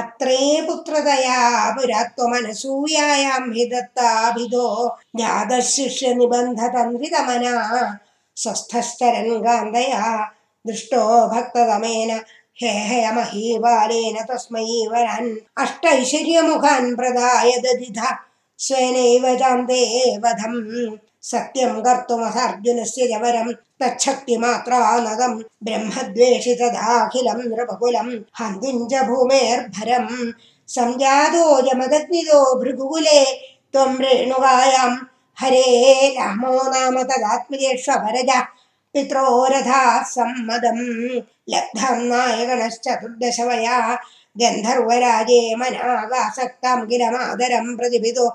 अत्रे पुत्रतया पुरा त्वमनसूयायां हि दत्ताभिधो जातशिष्यनिबन्धतन्त्रितमना स्वस्थश्चरन् गान्धया दृष्टो भक्ततमेन हेहयमहीबालेन तस्मै वरान् अष्टैश्वर्यमुखान् प्रदाय ददिधा स्वेनैव सत्यं कर्तुमथार्जुनस्य च वरं तच्छक्तिमात्रा नृपकुलं भृगुकुले त्वं रेणुकायां हरे रामो नाम तदात्मजेष्वभरज पित्रोरथा सम्मदं लब्धं नायगणश्चतुर्दशवया गन्धर्वराजे मनागासक्तां गिरमादरं प्रतिभितो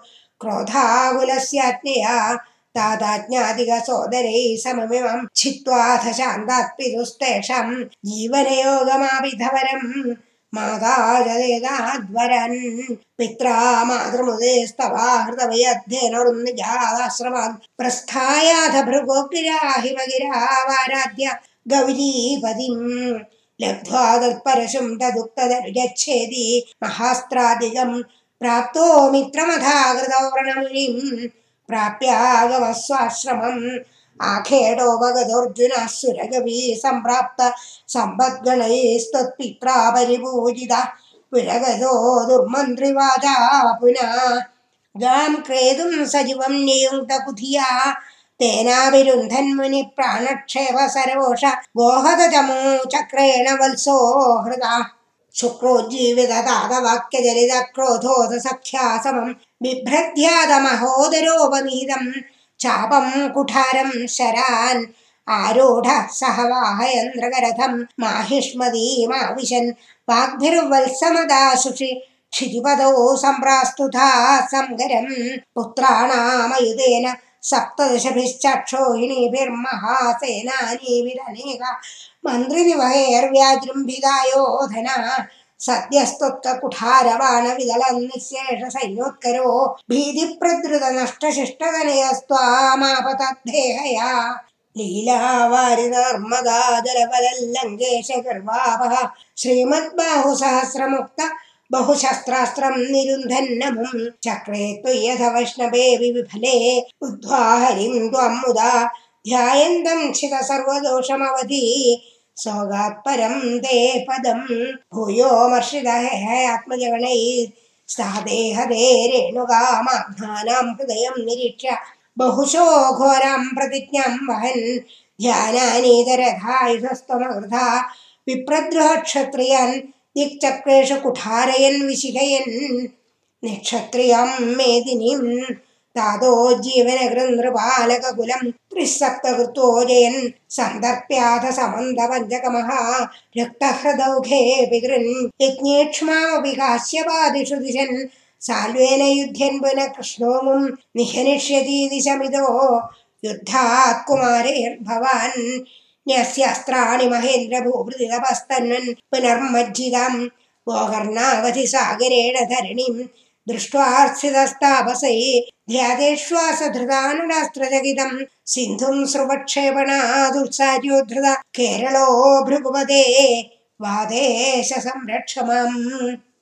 तादाज्ञातिकसोदरैः सममिमं छित्त्वाथ शान्तात्पितुस्तेषां जीवनयोगमापिधवरं माता जदेदाद्वरन् पित्रा मातृमुदेस्तवा हृतवयद्धेनरुन्निजादाश्रमात् प्रस्थायाथ भृगोगिराहिमगिरा वाराध्य गौरीपतिम् लब्ध्वा तत्परशुं तदुक्तदनुगच्छेति महास्त्रादिकं प्राप्तो मित्रमथाकृतौ व्रणमुनिम् प्राप्यागमस्वाश्रमम्। आखेडो भगदोऽर्जुनः सुरगवी सम्प्राप्त सम्पद्गणैस्तत्पित्रा परिपूजिता। विरगतो दुर्मन्त्रिवाचा पुनः। गां क्रेतुं सजीवं नियुङ्क्तकुधिया तेनाभिरुन्धन्मुनिः प्राणक्षेप सरोष गोहदचमू चक्रेण वल्सो हृदा शुक्रोज्जीविततातवाक्यजलितक्रोधोऽथ सख्या समं बिभ्रद्यादमहोदरोपनीतं चापं कुठारं शरान् आरूढ सह वाहयन्द्रगरथं माहिष्मदीमाविशन् वाग्भिर्वल्समदाशुषि क्षितिपदौ सम्प्रास्तुता सङ्गरं पुत्राणामयुधेन सप्तदशभिश्चक्षोहिणीभिर्महासेनानीभिरनेका मन्त्रिविवहैर्व्याजृम्भिदायोधना सद्यस्तुत्कुठारबाणविदलन्निःशेषसैन्योत्करो भीतिप्रद्रुतनष्टशिष्टतनयस्त्वामापतद्धेहया लीलावारिनर्मदा जलपदल्लङ्केश गर्वापः श्रीमद्बाहुसहस्रमुक्त बहुशस्त्रास्त्रं निरुन्धन्नमुं चक्रे त्वय्यथ वैष्णवे विफले। उद्ध्वा हरिं त्वं मुदा ध्यायन्तं छित सर्वदोषमवधि। सोगात्परं ते पदं भूयोमर्षिदहयात्मजगणैः स्तः देहदे रेणुकामाघ्नानां हृदयं निरीक्ष्य बहुशो घोरां प्रतिज्ञां वहन्। ध्यानानीतरथायुधस्तमवृथा विप्रद्रुहक्षत्रियान् दिक्चक्रेषु कुठारयन् विशिखयन् निक्षत्रियं मेदिनीं तातो जीवनगृनृपालककुलं त्रिसप्तकृतो जयन् सन्दर्प्याथ समन्दपञ्चकमः रक्तहृदौघे पितृन् यज्ञेक्ष्मामपि काश्यपादिषु दिशन् साल्वेन युध्यन् पुनः कृष्णोमुं निहनिष्यतीति शमितो युद्धात् कुमारैर्भवान् न्यस्यास्त्राणि महेन्द्रभूभृतितपस्तन्वन् पुनर्मज्जितां गोकर्णावधिसागरेण धरणिं दृष्ट्वार्थितस्तापसै ध्यातेश्वासधृतानुरास्त्रजगितं सिन्धुं स्रुवक्षेपणादुत्सार्योद्धृत केरलो भृगुपदे वादेश संरक्ष माम्